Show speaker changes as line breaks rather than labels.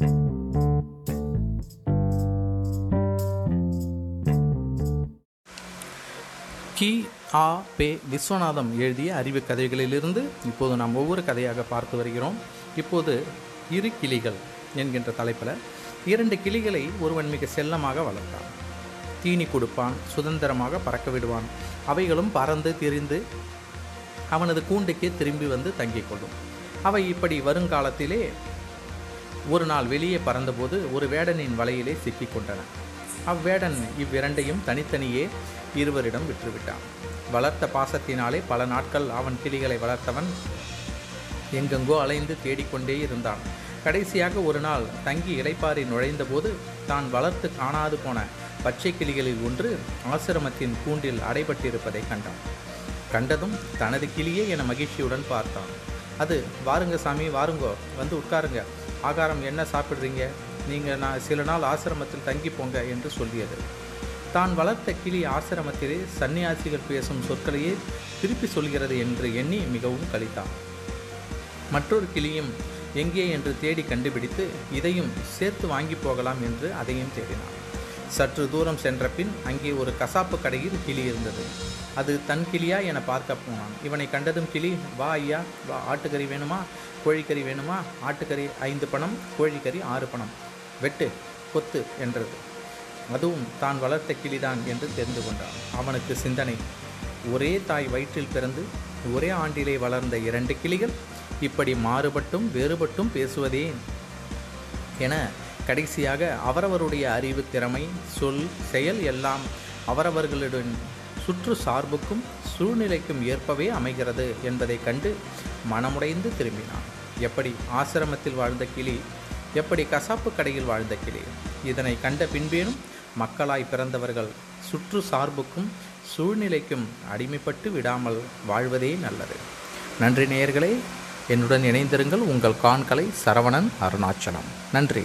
கி. ஆ. பே. விஸ்வநாதம் எழுதிய அறிவு கதைகளிலிருந்து இப்போது நாம் ஒவ்வொரு கதையாக பார்த்து வருகிறோம். இப்போது இரு கிளிகள் என்கின்ற தலைப்பில் இரண்டு கிளிகளை ஒருவன் மிக செல்லமாக வளர்த்தான். தீனி கொடுப்பான் சுதந்திரமாக பறக்க விடுவான். அவைகளும் பறந்து திரிந்து அவனது கூண்டுக்கே திரும்பி வந்து தங்கிக் கொள்ளும். அவை இப்படி வருங்காலத்திலே ஒரு நாள் வெளியே பறந்தபோது ஒரு வேடனின் வலையிலே சிக்கிக்கொண்டன அவ்வேடன் இவ்விரண்டையும் தனித்தனியே இருவரிடம் விற்றுவிட்டான். வளர்த்த பாசத்தினாலே பல நாட்கள் அவன் கிளிகளை வளர்த்தவன் எங்கெங்கோ அலைந்து தேடிக்கொண்டே இருந்தான். கடைசியாக ஒரு நாள் தங்கி இலைப்பாரி நுழைந்தபோது தான் வளர்த்து காணாது போன பச்சை கிளிகளில் ஒன்று ஆசிரமத்தின் கூண்டில் அடைபட்டிருப்பதை கண்டான். கண்டதும் தனது கிளியே என மகிழ்ச்சியுடன் பார்த்தான். அது வாருங்க சாமி வாருங்கோ வந்து உட்காருங்க. ஆகாரம் என்ன சாப்பிட்றீங்க? நீங்கள் நான் சில நாள் ஆசிரமத்தில் தங்கி போங்க என்று சொல்லியது. தான் வளர்த்த கிளி ஆசிரமத்திலே சன்னியாசிகள் பேசும் சொற்களையே திருப்பி சொல்கிறது என்று எண்ணி மிகவும் கழித்தான் மற்றொரு கிளியும் எங்கே? என்று தேடி கண்டுபிடித்து இதையும் சேர்த்து வாங்கி போகலாம் என்று அதையும் தேடினான். சற்று தூரம் சென்ற பின் அங்கே ஒரு கசாப்பு கடையில் கிளி இருந்தது. அது தன் கிளியா என பார்க்க போனான். இவனை கண்டதும் கிளி வா ஐயா வா ஆட்டுக்கறி வேணுமா? கோழிக்கறி வேணுமா? ஆட்டுக்கறி ஐந்து பணம் கோழிக்கறி ஆறு பணம். வெட்டு கொத்து என்றது. அதுவும் தான் வளர்த்த கிளிதான் என்று தெரிந்து கொண்டான். அவனுக்கு சிந்தனை. ஒரே தாய் வயிற்றில் பிறந்து ஒரே ஆண்டிலே வளர்ந்த இரண்டு கிளிகள் இப்படி மாறுபட்டும் வேறுபட்டும் பேசுவதே என கடைசியாக அவரவருடைய அறிவு திறமை சொல் செயல் எல்லாம் அவரவர்களுடன் சுற்று சார்புக்கும் சூழ்நிலைக்கும் ஏற்பவே அமைகிறது என்பதை கண்டு மனமுடைந்து திரும்பினான். எப்படி ஆசிரமத்தில் வாழ்ந்த கிளி? எப்படி கசாப்பு கடையில் வாழ்ந்த கிளி? இதனை கண்ட பின்பேனும் மக்களாய் பிறந்தவர்கள் சுற்று சார்புக்கும் சூழ்நிலைக்கும் அடிமைப்பட்டு விடாமல் வாழ்வதே நல்லது. நன்றி நேயர்களே என்னுடன் இணைந்திருங்கள் உங்கள் காண்களை சரவணன் அருணாச்சலம். நன்றி.